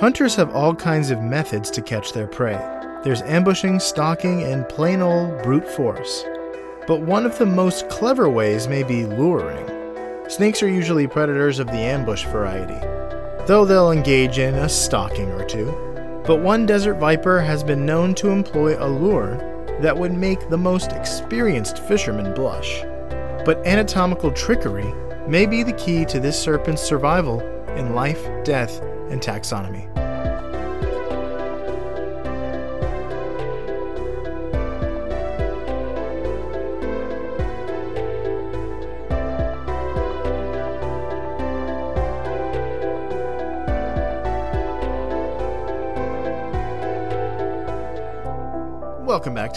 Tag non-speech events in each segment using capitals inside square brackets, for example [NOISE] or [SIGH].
Hunters have all kinds of methods to catch their prey. There's ambushing, stalking, and plain old brute force. But one of the most clever ways may be luring. Snakes are usually predators of the ambush variety, though they'll engage in a stalking or two. But one desert viper has been known to employ a lure that would make the most experienced fisherman blush. But anatomical trickery may be the key to this serpent's survival in life, death, and taxonomy.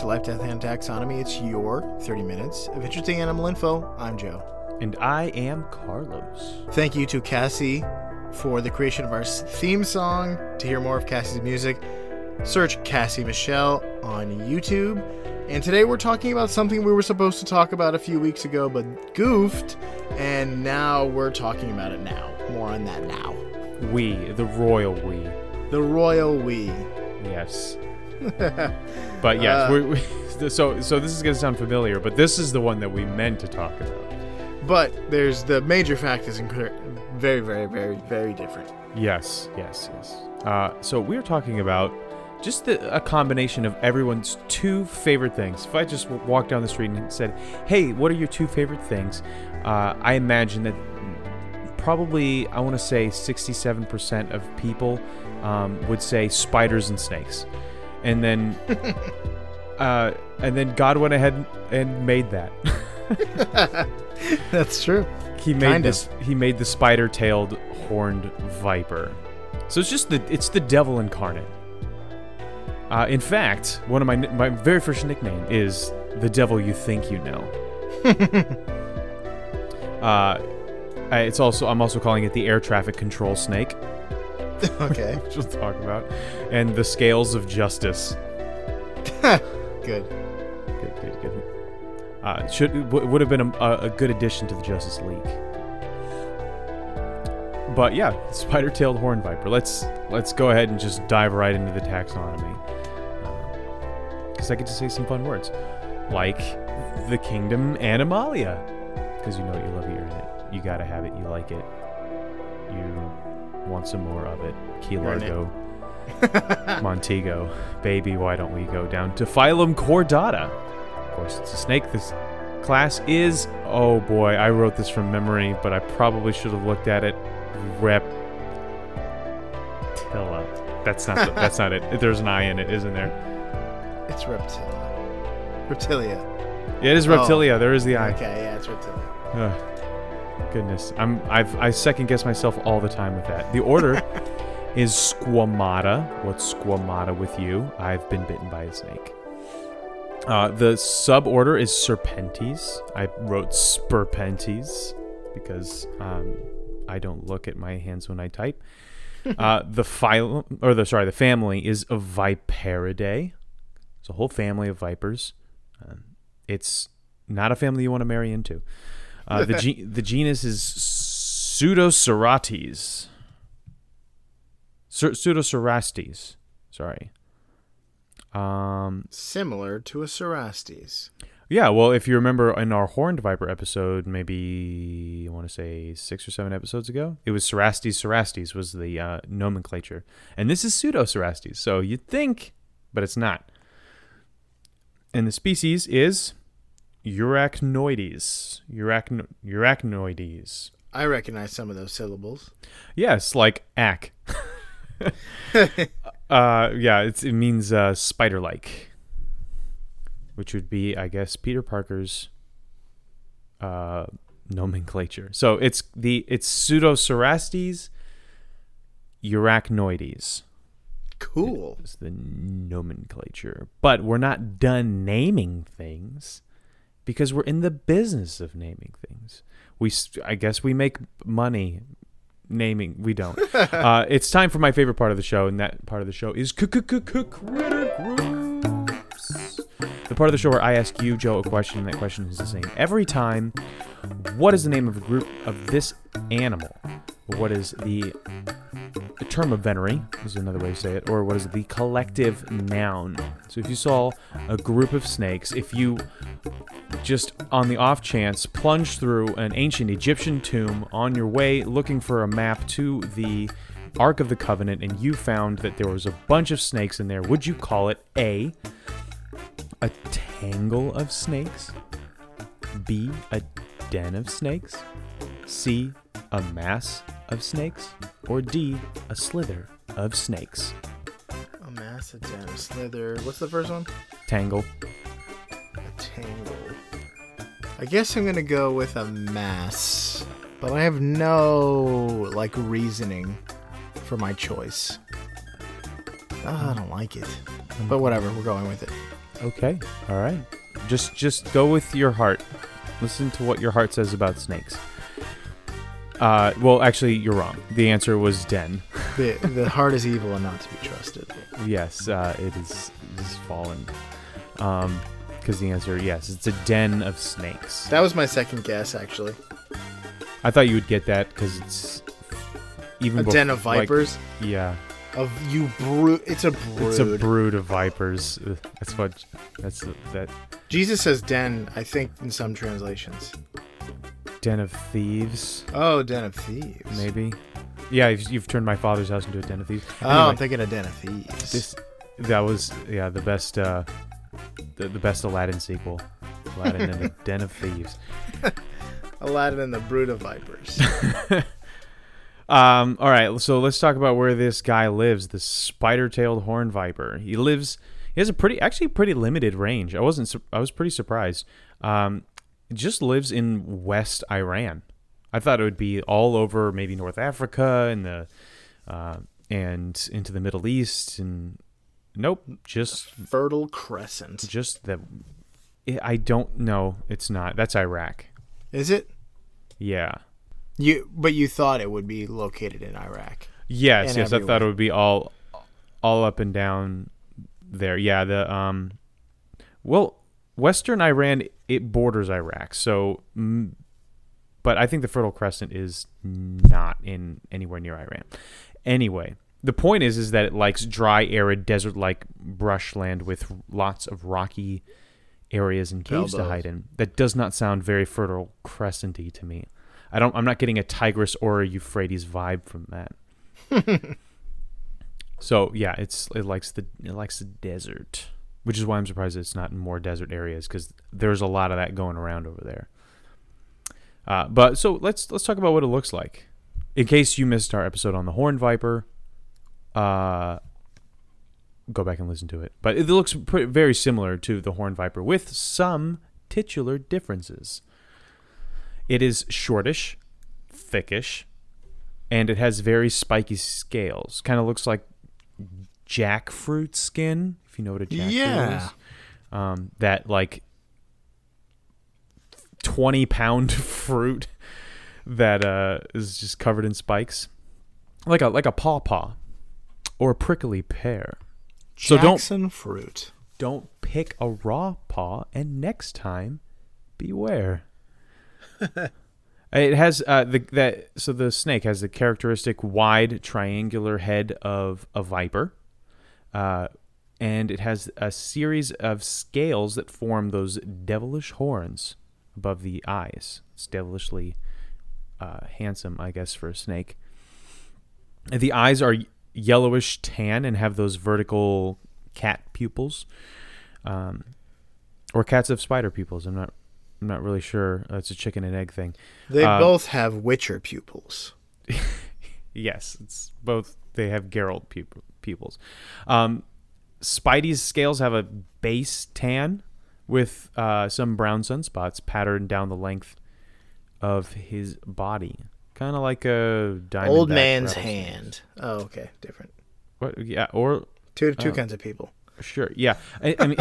To Life, Death, and Taxonomy. It's your 30 minutes of interesting animal info. I'm Joe. And I am Carlos. Thank you to Cassie for the creation of our theme song. To hear more of Cassie's music, search Cassie Michelle on YouTube. And today we're talking about something we were supposed to talk about a few weeks ago, but goofed, and now we're talking about it now. More on that now. We, the royal we. The royal we. Yes. But yes, Uh, we we, [LAUGHS] so so this is gonna sound familiar, but this is the one that we meant to talk about. But there's the major fact is incre- very, very, very, very different. Yes, yes, yes. Uh, so we're talking about just the, a combination of everyone's two favorite things. If I just w- walked down the street and said, "Hey, what are your two favorite things?" Uh, I imagine that probably I want to say 67% of people um, would say spiders and snakes, and then [LAUGHS] uh, and then God went ahead and made that. [LAUGHS] That's true. he made Kind of. he made the spider-tailed horned viper so it's just the it's the devil incarnate uh, in fact one of my my very first nickname is the devil you think you know [LAUGHS] uh, it's also i'm also calling it the air traffic control snake [LAUGHS] Okay. [LAUGHS] which we'll talk about and the scales of justice [LAUGHS] Good. good good good uh, should w- would have been a, a- good addition to the Justice League. But yeah, spider-tailed horn viper. Let's let's go ahead and just dive right into the taxonomy, because I get to say some fun words, like the kingdom Animalia, because you know what you love it, you're in it. You gotta have it. You like it. You want some more of it. Key You're in it. Largo. [LAUGHS] Montego, baby, why don't we go down to Phylum Chordata? Of course, it's a snake. This class is. Oh boy, I wrote this from memory, but I probably should have looked at it. Reptilla. That's not. The, [LAUGHS] that's not it. There's an I in it, isn't there? It's reptilia. Reptilia. Yeah, it is Oh. reptilia. There is the I. Okay, yeah, it's reptilia. Ugh. Goodness, I'm. I've. I second guess myself all the time with that. The order [LAUGHS] is Squamata. What's Squamata with you? I've been bitten by a snake. Uh, the suborder is Serpentes. I wrote Sperpentes because um, I don't look at my hands when I type. [LAUGHS] uh, the phylum, or the sorry, the family is of Viperidae. It's a whole family of vipers. Um, it's not a family you want to marry into. Uh, the [LAUGHS] ge- the genus is Pseudocerastes. Cer- Pseudocerastes. Sorry. Um, Similar to a Cerastes. yeah, well, if you remember in our horned viper episode, maybe I want to say six or seven episodes ago, it was Cerastes cerastes was the uh, nomenclature, and this is Pseudocerastes. So you'd think, but it's not. And the species is Urachnoides. Urachno- Urachnoides. I recognize some of those syllables. Yes, like ack. [LAUGHS] uh, yeah, it's, it means uh, spider-like, which would be, I guess, Peter Parker's uh, nomenclature. So it's the it's Pseudocerastes urachnoides Cool. It's the nomenclature. But we're not done naming things because we're in the business of naming things. We, I guess, we make money naming. We don't. [LAUGHS] uh, it's time for my favorite part of the show, and that part of the show is critter groups. The part of the show where I ask you, Joe, a question, and that question is the same every time. What is the name of a group of this animal? What is the term of venery is another way to say it, or what is it? The collective noun. So if you saw a group of snakes, if you just on the off chance plunge through an ancient Egyptian tomb on your way looking for a map to the Ark of the Covenant and you found that there was a bunch of snakes in there, would you call it A, a tangle of snakes? B, a den of snakes? C, a mass of snakes? Or D, a slither of snakes? A mass, a den, a slither. What's the first one? Tangle. A tangle. I guess I'm gonna go with a mass, but I have no like reasoning for my choice. Ah, I don't like it, but whatever. We're going with it. Okay. All right. Just just go with your heart. Listen to what your heart says about snakes. Uh, well, actually, you're wrong. The answer was den. [LAUGHS] The the heart is evil and not to be trusted. Yes, uh, it is it is fallen. Um, because the answer, yes, it's a den of snakes. That was my second guess, actually. I thought you would get that because it's even A bef- den of like- vipers. yeah, of you brood. It's a brood. it's a brood of vipers. That's what. That's that Jesus says den. I think in some translations. den of thieves, Oh, den of thieves. maybe. Yeah, you've, you've turned my father's house into a den of thieves. Oh, I'm thinking of den of thieves. This that was yeah the best uh the, the best Aladdin sequel. Aladdin and the [LAUGHS] Den of Thieves. [LAUGHS] Aladdin and the brood of vipers. [LAUGHS] Um all right, so let's talk about where this guy lives, the spider-tailed horn viper. He lives he has a pretty actually pretty limited range. I wasn't I was pretty surprised. Um just lives in West Iran. I thought it would be all over maybe North Africa and the uh, and into the Middle East and nope, just Fertile Crescent. just the I- don't know. It's not. That's Iraq. Is it? Yeah. You but you thought it would be located in Iraq. Yes, yes. I thought it would be all all up and down there. Yeah, the um well, western Iran it borders Iraq. So mm, but I think the Fertile Crescent is not in anywhere near Iran. Anyway, the point is is that it likes dry, arid, desert-like brushland with lots of rocky areas and caves to hide in. That does not sound very Fertile Crescenty to me. I don't. I'm not getting a Tigris or a Euphrates vibe from that. [LAUGHS] so yeah, it's it likes the it likes the desert, which is why I'm surprised it's not in more desert areas because there's a lot of that going around over there. Uh, but so let's let's talk about what it looks like. In case you missed our episode on the horn viper, uh, go back and listen to it. But it looks pretty, very similar to the horn viper with some titular differences. It is shortish, thickish, and it has very spiky scales. Kind of looks like jackfruit skin, if you know what a jackfruit Yeah. is. Um, that like 20 pound [LAUGHS] fruit that uh, is just covered in spikes. Like a like a pawpaw or a prickly pear. So don't- Jackson fruit. Don't pick a raw paw, and next time, beware. [LAUGHS] it has uh, the that so the snake has the characteristic wide triangular head of a viper, uh, and it has a series of scales that form those devilish horns above the eyes. It's devilishly uh, handsome, I guess, for a snake. The eyes are yellowish tan and have those vertical cat pupils, um, or cats have spider pupils. I'm not, I'm not really sure. Uh, it's a chicken and egg thing. They Um, both have Witcher pupils. [LAUGHS] Yes, it's both. They have Geralt pup- pupils. Um, Spidey's scales have a base tan with uh, some brown sunspots patterned down the length of his body, kind of like a diamond. Old man's hand. Oh, okay, different. What? Yeah, or Two two Oh. kinds of people. Sure. Yeah. I, I mean,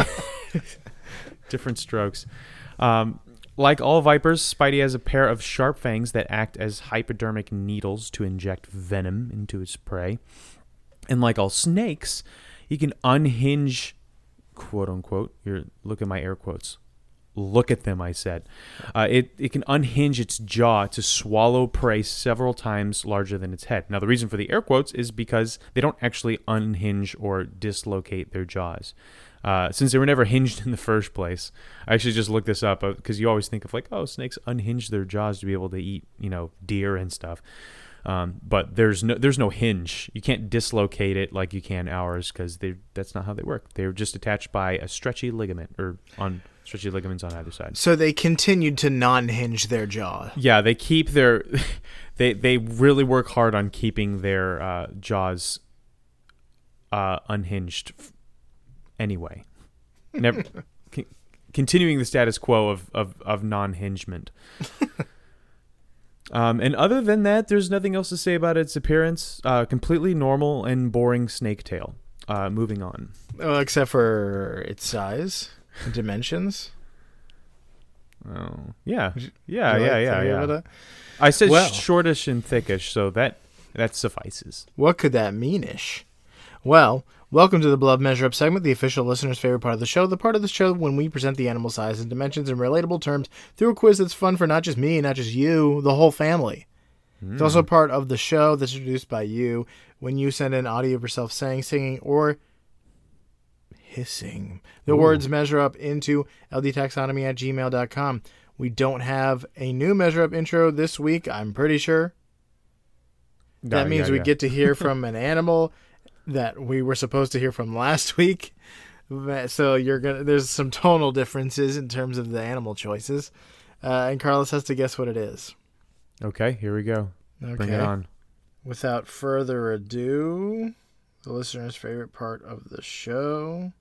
[LAUGHS] different strokes. Um, like all vipers, Spidey has a pair of sharp fangs that act as hypodermic needles to inject venom into its prey. And like all snakes, he can unhinge, quote unquote, you're look at my air quotes, Look at them, I said. Uh, it, it can unhinge its jaw to swallow prey several times larger than its head. Now, the reason for the air quotes is because they don't actually unhinge or dislocate their jaws. Uh, since they were never hinged in the first place, I actually just looked this up because you always think of like, oh, snakes unhinge their jaws to be able to eat, you know, deer and stuff. Um, but there's no there's no hinge. You can't dislocate it like you can ours because they that's not how they work. They're just attached by a stretchy ligament or on stretchy ligaments on either side. So they continued to non-hinge their jaw. Yeah, they keep their [LAUGHS] they they really work hard on keeping their uh, jaws uh, unhinged f- anyway. Never [LAUGHS] c- continuing the status quo of of, of non-hingement. [LAUGHS] Um, and other than that, there's nothing else to say about its appearance. Uh, completely normal and boring snake tail. Uh, moving on. Well, except for its size, dimensions. Oh, yeah, yeah, yeah, yeah, yeah. I said Well- shortish and thickish, so that that suffices. What could that meanish? Well, welcome to the Blood Measure Up segment, the official listener's favorite part of the show, the part of the show when we present the animal size and dimensions in relatable terms through a quiz that's fun for not just me, not just you, the whole family. It's also hmm. part of the show that's introduced by you when you send in audio of yourself saying, singing, or hissing. The words measure up into ldtaxonomy at gmail.com. We don't have a new measure up intro this week, I'm pretty sure. That Yeah, means yeah, we yeah. get to hear from [LAUGHS] an animal that we were supposed to hear from last week. So you're gonna there's some tonal differences in terms of the animal choices, uh, and Carlos has to guess what it is. Okay, here we go. Okay. Bring it on. Without further ado, the listener's favorite part of the show.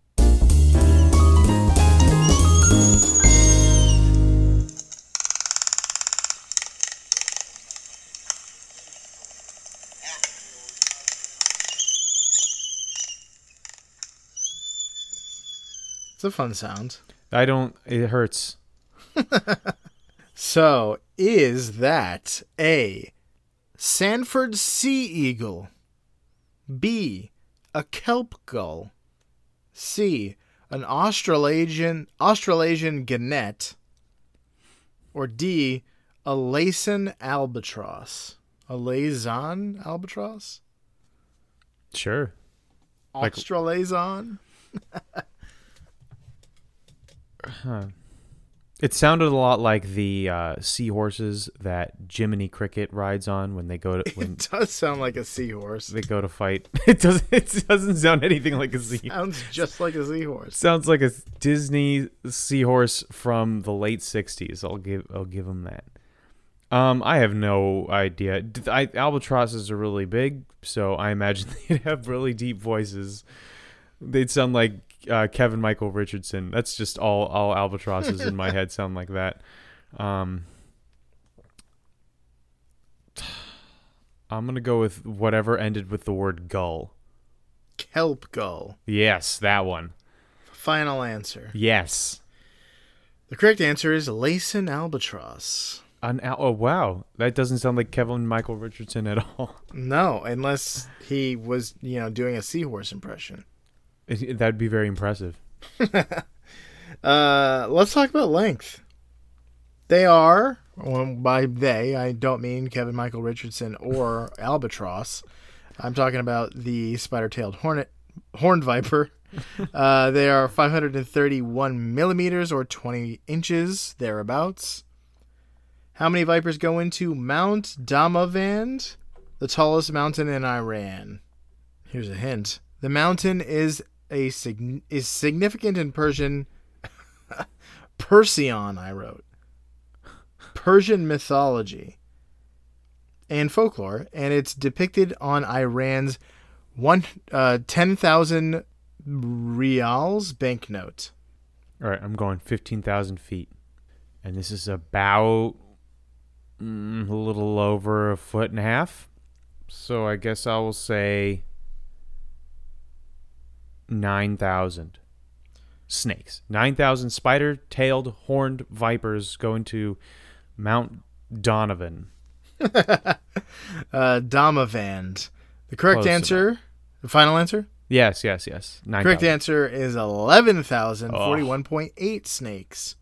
It's a fun sound. I don't. It hurts. [LAUGHS] So, is that A. Sanford sea eagle? B. A kelp gull? C. An Australasian Australasian gannet? Or D. A Laysan albatross? A Laysan albatross? Sure. Like- Australasian? [LAUGHS] Huh. It sounded a lot like the uh, seahorses that Jiminy Cricket rides on when they go to [LAUGHS] when It does sound like a seahorse. they go to fight. [LAUGHS] It doesn't. It doesn't sound anything like a [LAUGHS] sea. Sounds just like a seahorse. Sounds like a Disney seahorse from the late '60s. I'll give. I'll give them that. Um, I have no idea. I, albatrosses are really big, so I imagine they'd have really deep voices. They'd sound like uh, Kevin Michael Richardson. That's just all. All albatrosses in my [LAUGHS] head sound like that. Um, I'm gonna go with whatever ended with the word gull. Kelp gull. Yes, that one. Final answer. Yes. The correct answer is Laysan albatross. An al- oh wow, that doesn't sound like Kevin Michael Richardson at all. No, unless he was, you know, doing a seahorse impression. That'd be very impressive. [LAUGHS] Uh, let's talk about length. They are, well, by they, I don't mean Kevin Michael Richardson or [LAUGHS] albatross. I'm talking about the spider-tailed hornet, horned viper. uh, they are 531 millimeters or 20 inches thereabouts. How many vipers go into Mount Damavand, the tallest mountain in Iran? Here's a hint: the mountain is a sig- is significant in Persian. [LAUGHS] Perseon, I wrote. Persian mythology and folklore, and it's depicted on Iran's one uh, ten thousand reals banknote. All right, I'm going fifteen thousand feet, and this is about mm, a little over a foot and a half. So I guess I will say nine thousand snakes. Nine thousand spider-tailed horned vipers going to Mount Donovan. [LAUGHS] Uh, Damavand. The correct Close answer, the final answer, Yes, yes, yes. Nine. correct answer is eleven thousand forty-one point eight snakes.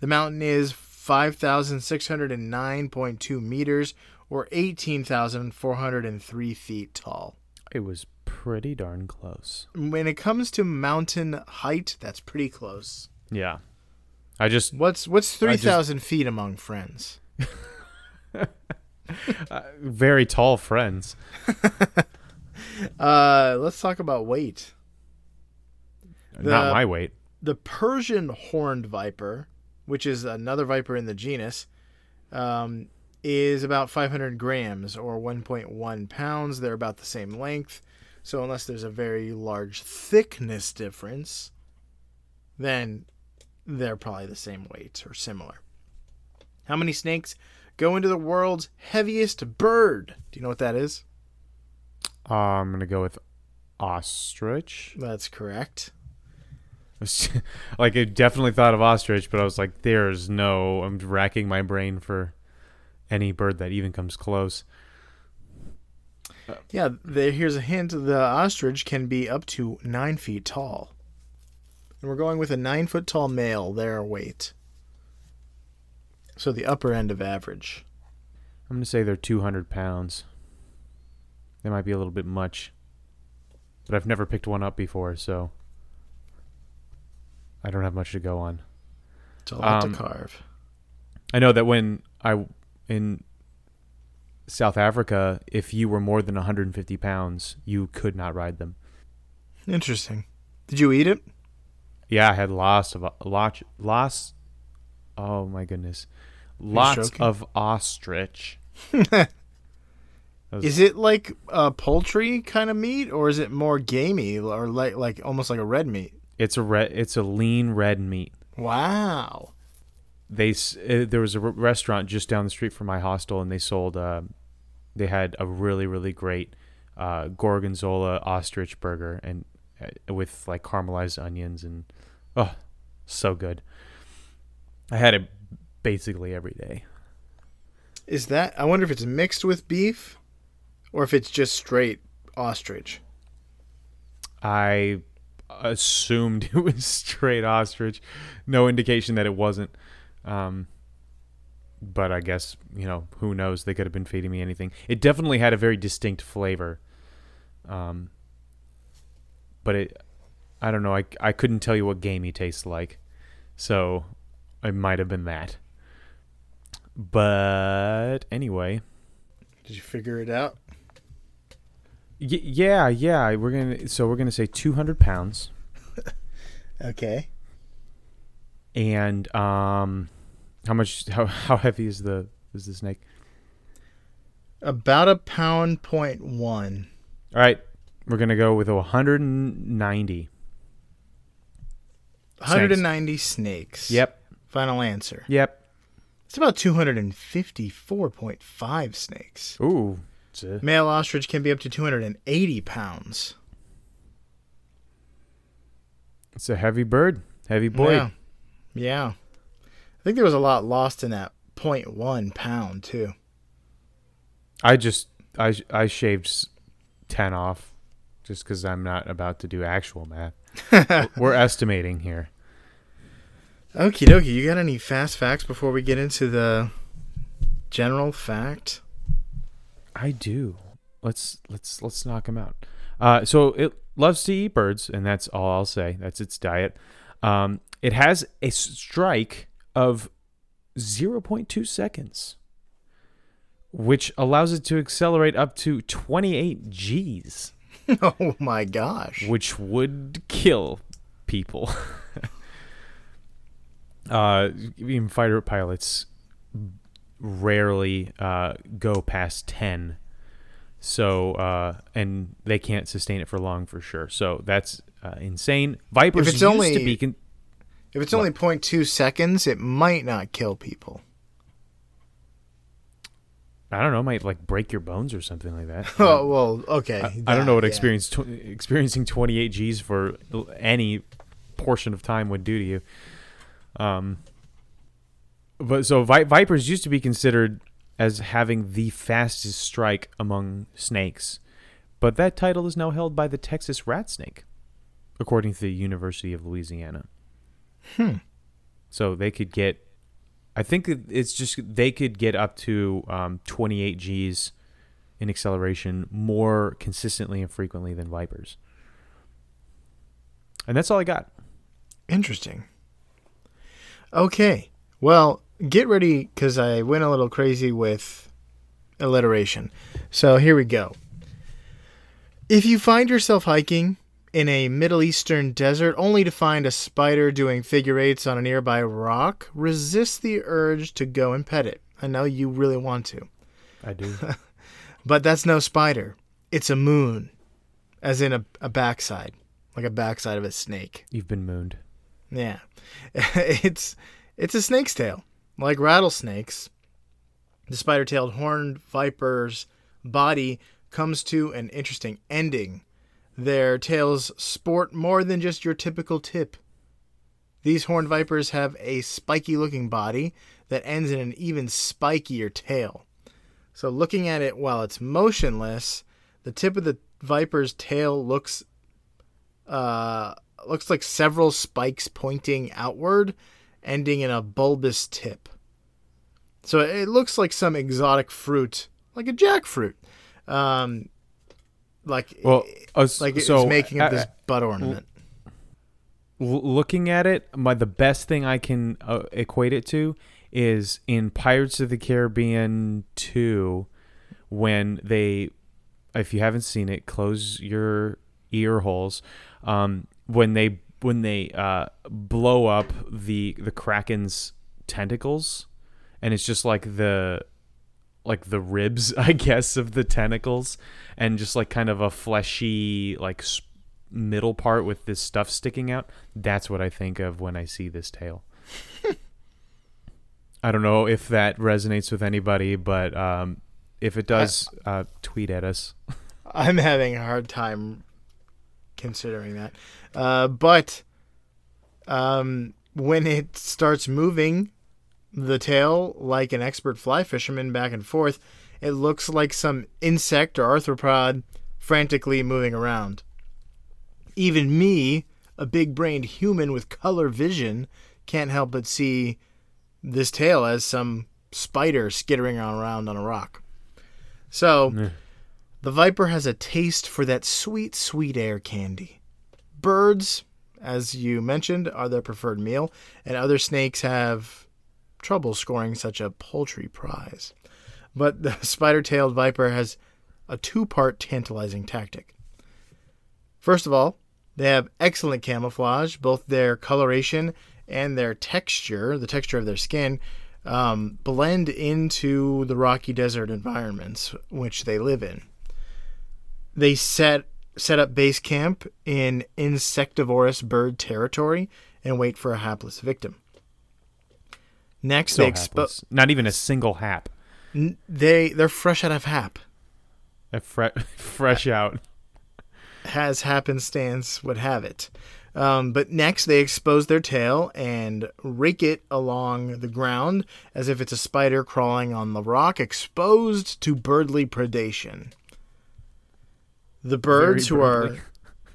The mountain is 5,609.2 meters or 18,403 feet tall. It was pretty darn close. When it comes to mountain height, that's pretty close. Yeah. I just What's what's three thousand feet among friends? [LAUGHS] uh, very tall friends. [LAUGHS] Uh, let's talk about weight. The- Not my weight. The Persian horned viper, which is another viper in the genus, um, is about 500 grams or 1.1 pounds. They're about the same length. So unless there's a very large thickness difference, then they're probably the same weight or similar. How many snakes go into the world's heaviest bird? Do you know what that is? Uh, I'm gonna go with ostrich. That's correct. [LAUGHS] like I definitely thought of ostrich, but I was like, there's no. I'm racking my brain for any bird that even comes close. Yeah, there, here's a hint. The ostrich can be up to nine feet tall. And we're going with a nine foot tall male, their weight. So the upper end of average. I'm gonna say they're 200 pounds. They might be a little bit much, but I've never picked one up before, so I don't have much to go on. It's a lot Um, to carve. I know that when I in South Africa, if you were more than 150 pounds, you could not ride them. Interesting. Did you eat it? Yeah, I had lots of lots lots. Oh my goodness, lots of ostrich. [LAUGHS] Was- Is it like a poultry kind of meat, or is it more gamey, or like like almost like a red meat? It's a red. It's a lean red meat. Wow. They uh, there was a restaurant just down the street from my hostel, and they sold. Uh, they had a really really great uh, gorgonzola ostrich burger, and uh, with like caramelized onions and oh, so good. I had it basically every day. Is that? I wonder if it's mixed with beef, or if it's just straight ostrich. I assumed [LAUGHS] it was straight ostrich. No indication that it wasn't. Um, but I guess, you know, who knows? They could have been feeding me anything. It definitely had a very distinct flavor. Um, but it, I don't know. I, I couldn't tell you what gamey tastes like. So it might have been that. But anyway, Did you figure it out? y- yeah, yeah, we're gonna. So we're gonna say two hundred pounds. [LAUGHS] Okay. And um, how much? How [LAUGHS] how heavy is the is the snake? About a pound point one. All right, we're gonna go with 190. 190 snakes. Yep, Final answer. yep. It's about 254.5 snakes. Ooh, a- Male ostrich can be up to 280 pounds. it's a heavy bird, heavy boy. Yeah. Yeah. I think there was a lot lost in that 0.1 pound, too. I just I I shaved 10 off, just because I'm not about to do actual math. [LAUGHS] we're estimating here. Okie dokie. You got any fast facts before we get into the general fact? I do. Let's let's let's knock him out. Uh, so it loves to eat birds, and that's all I'll say. That's its diet. Um, it has a strike of 0.2 seconds, which allows it to accelerate up to 28 G's, [LAUGHS] oh my gosh. which would kill people. [LAUGHS] uh, even fighter pilots rarely uh, go past 10 so uh, and they can't sustain it for long for sure so that's uh, insane vipers If it's used only- to be con- If it's only 0.2 seconds, it might not kill people. i don't know might like break your bones or something like that [LAUGHS] Oh, well, okay. I, I don't know what yeah. experience tw- experiencing 28 g's for any portion of time would do to you um but so vi- vipers used to be considered as having the fastest strike among snakes but that title is now held by the texas rat snake according to the university of louisiana Hmm. so they could get I think it's just they could get up to um, 28 G's in acceleration more consistently and frequently than Vipers. And that's all I got. Interesting. Okay. Well, get ready because I went a little crazy with alliteration. So here we go. If you find yourself hiking in a Middle Eastern desert only to find a spider doing figure eights on a nearby rock, resist the urge to go and pet it. I know you really want to. I do. [LAUGHS] But that's no spider. It's a moon, as in a, a backside, like a backside of a snake. You've been mooned. Yeah. [LAUGHS] it's it's a snake's tail. Like rattlesnakes, the spider-tailed horned viper's body comes to an interesting ending. Their tails sport more than just your typical tip. These horned vipers have a spiky looking body that ends in an even spikier tail. So looking at it while it's motionless, the tip of the viper's tail looks uh, looks like several spikes pointing outward, ending in a bulbous tip. So it looks like some exotic fruit, like a jackfruit. Um, like Well, uh, like it's so making up this butt ornament. looking at it, my the best thing I can uh, equate it to is in Pirates of the Caribbean 2 when they if you haven't seen it, close your ear holes. Um, when they when they uh, blow up the the kraken's tentacles and it's just like the like the ribs, [LAUGHS] I guess, of the tentacles, and just like kind of a fleshy like middle part with this stuff sticking out. That's what I think of when I see this tail. [LAUGHS] I don't know if that resonates with anybody, but um, if it does, uh, tweet at us. [LAUGHS] I'm having a hard time considering that. Uh, but um, when it starts moving the tail like an expert fly fisherman back and forth, it looks like some insect or arthropod frantically moving around. Even me, a big brained human with color vision, can't help but see this tail as some spider skittering around on a rock. So. Eh. The viper has a taste for that sweet, sweet air candy. Birds, as you mentioned, are their preferred meal, and other snakes have trouble scoring such a paltry prize. But the [LAUGHS] spider tailed viper has a two part tantalizing tactic. First of all, they have excellent camouflage, both their coloration and their texture, the texture of their skin, um, blend into the rocky desert environments which they live in they set set up base camp in insectivorous bird territory and wait for a hapless victim. Next, So they expo- Not even a single hap. n- they they're fresh out of hap. A fre- [LAUGHS] fresh out. Has happenstance would have it. Um, but next, they expose their tail and rake it along the ground as if it's a spider crawling on the rock, exposed to birdly predation. The birds who are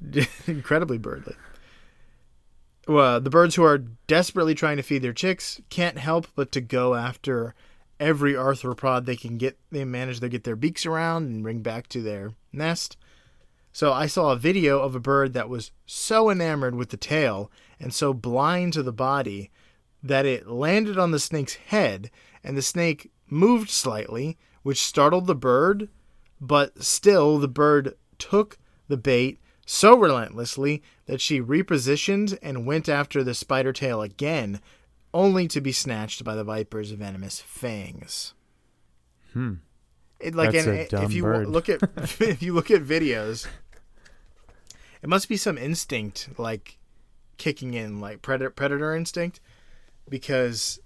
[LAUGHS] incredibly birdly. Well, the birds who are desperately trying to feed their chicks can't help but to go after every arthropod they can get. They manage to get their beaks around and bring back to their nest. So I saw a video of a bird that was so enamored with the tail and so blind to the body that it landed on the snake's head and the snake moved slightly, which startled the bird, but still the bird took the bait so relentlessly that she repositioned and went after the spider tail again, only to be snatched by the viper's venomous fangs. Hmm. It, like That's and a if dumb you bird. look at [LAUGHS] [LAUGHS] if you look at videos, it must be some instinct like kicking in, like predator predator instinct, because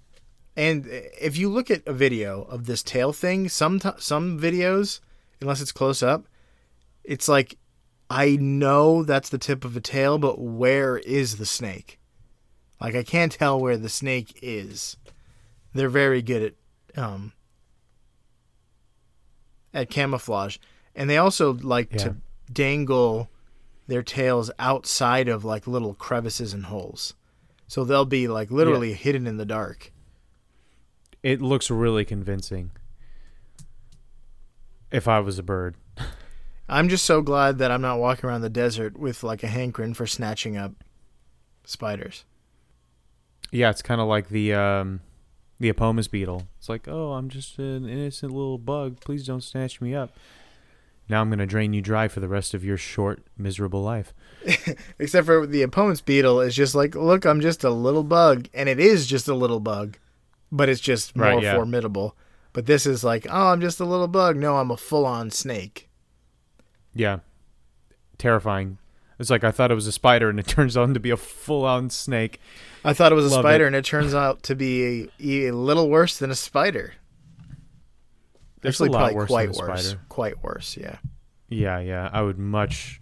and if you look at a video of this tail thing, some t- some videos, unless it's close up, it's like I know that's the tip of a tail, but where is the snake? Like I can't tell where the snake is. They're very good at um at camouflage. And they also like Yeah. to dangle their tails outside of like little crevices and holes. So they'll be like literally hidden in the dark. it looks really convincing. If I was a bird. I'm just so glad that I'm not walking around the desert with like a hankering for snatching up spiders. Yeah, it's kind of like the um, the Epomis beetle. It's like, oh, I'm just an innocent little bug. Please don't snatch me up. Now I'm gonna drain you dry for the rest of your short, miserable life. [LAUGHS] Except for the opponent's beetle is just like, look, I'm just a little bug, and it is just a little bug, but it's just more Right, yeah. formidable. But this is like, oh, I'm just a little bug. No, I'm a full-on snake. Yeah, terrifying. It's like I thought it was a spider, and it [LAUGHS] turns out to be a full-on snake. I thought it was a Love spider, it. and it turns out to be a, a little worse than a spider. It's Actually, a lot probably worse quite than a worse. Quite worse, yeah. Yeah, yeah. I would much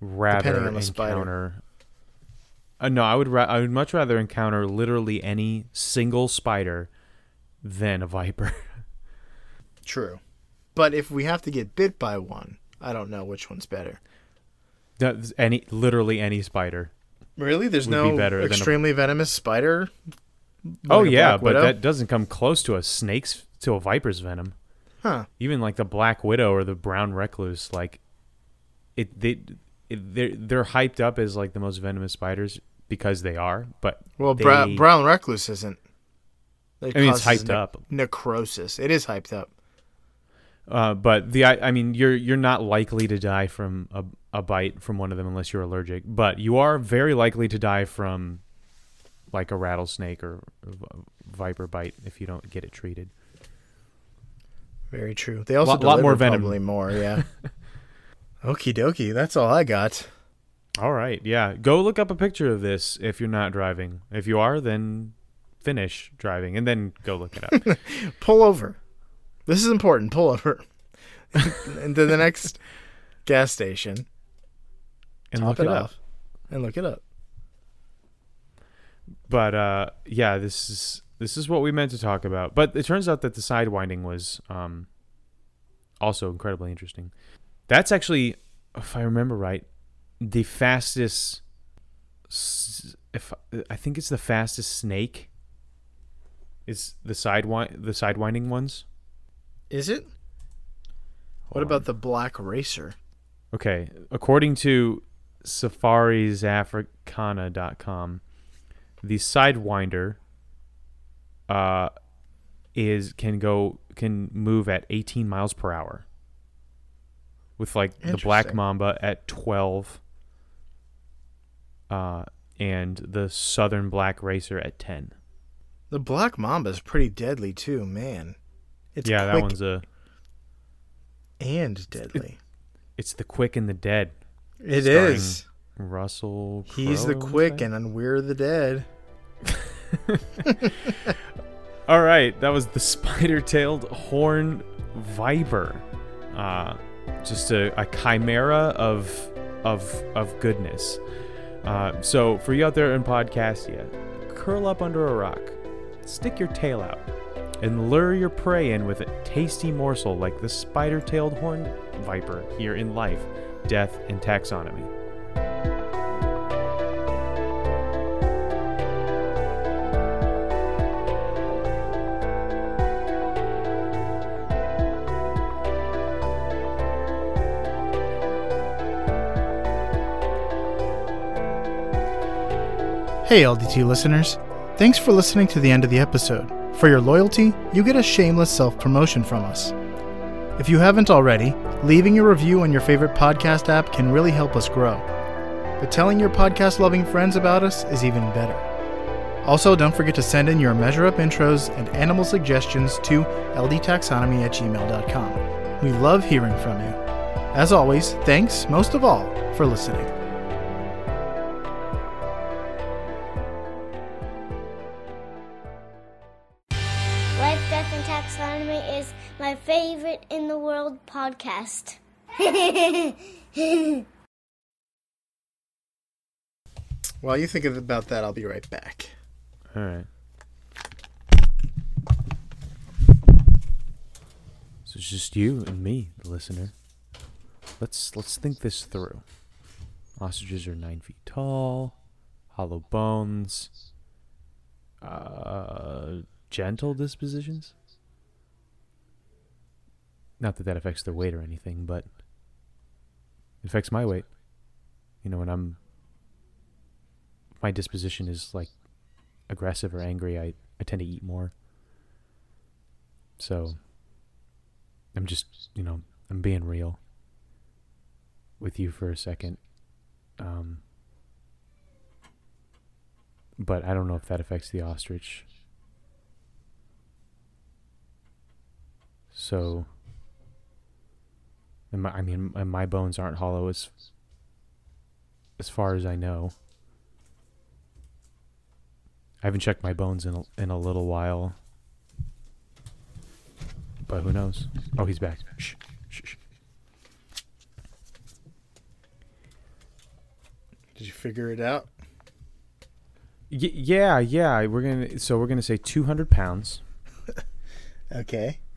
rather Depending on the spider. encounter. Uh, no, I would. Ra- I would much rather encounter literally any single spider than a viper. [LAUGHS] True. But if we have to get bit by one, I don't know which one's better. That's any, literally any spider. Really? There's Would be no better than a- extremely venomous spider? oh Like a yeah, but that doesn't come close to a snake's to a viper's venom. Huh. Even like the black widow or the brown recluse, like it, they, it, they're they're hyped up as like the most venomous spiders because they are. But Well, They- brown recluse isn't. It I mean, it's hyped ne- up. Necrosis. It is hyped up. Uh, but the I, I mean you're you're not likely to die from a, a bite from one of them unless you're allergic. But you are very likely to die from like a rattlesnake or viper bite if you don't get it treated. Very true. They also Lot- lot more venom. Probably more, yeah. [LAUGHS] Okie dokie. That's all I got. All right, yeah. Go look up a picture of this if you're not driving. If you are, then finish driving and then go look it up. [LAUGHS] Pull over. This is important. Pull over. [LAUGHS] Into the next gas station. and top look it it up. And look it up. But uh, yeah, this is this is what we meant to talk about. But it turns out that the sidewinding was um, also incredibly interesting. That's actually, if I remember right, the fastest. If I think it's the fastest snake. Is the sidewind the sidewinding ones? Is it? What Hold about on. the black racer? Okay, according to safarisafricana.com, the sidewinder uh is can go can move at 18 miles per hour. With like the black mamba at 12 uh and the southern black racer at 10. The black mamba is pretty deadly too, man. It's yeah, that one's a and deadly. it's the quick and the dead. It is. Russell He's the Crowe, I wanna quick and we're the dead. [LAUGHS] [LAUGHS] All right, that was the spider-tailed horn viper. Uh, just a, a chimera of of of goodness. Uh, so for you out there in Podcastia, curl up under a rock, stick your tail out, and lure your prey in with a tasty morsel like the spider-tailed horn viper here in life, death, and taxonomy. Hey, LDT listeners. Thanks for listening to the end of the episode. For your loyalty, you get a shameless self promotion from us. If you haven't already, leaving a review on your favorite podcast app can really help us grow. But telling your podcast loving friends about us is even better. Also, don't forget to send in your Measure Up intros and animal suggestions to ldtaxonomy at gmail.com. We love hearing from you. As always, thanks, most of all, for listening. World podcast. [LAUGHS] While you think about that, I'll be right back. All right. So it's just you and me, the listener. Let's let's think this through. Ostriches are nine feet tall, hollow bones, uh, gentle dispositions. Not that that affects their weight or anything, but it affects my weight. You know, when I'm my disposition is like aggressive or angry, I, I tend to eat more. So I'm just, you know, I'm being real with you for a second. Um, but I don't know if that affects the ostrich. So, and my, I mean, my bones aren't hollow as as far as I know. I haven't checked my bones in a, in a little while, but who knows? Oh, he's back. Shh, shh, shh. Did you figure it out? Y- yeah, yeah. We're gonna so we're gonna say two hundred pounds. [LAUGHS] Okay.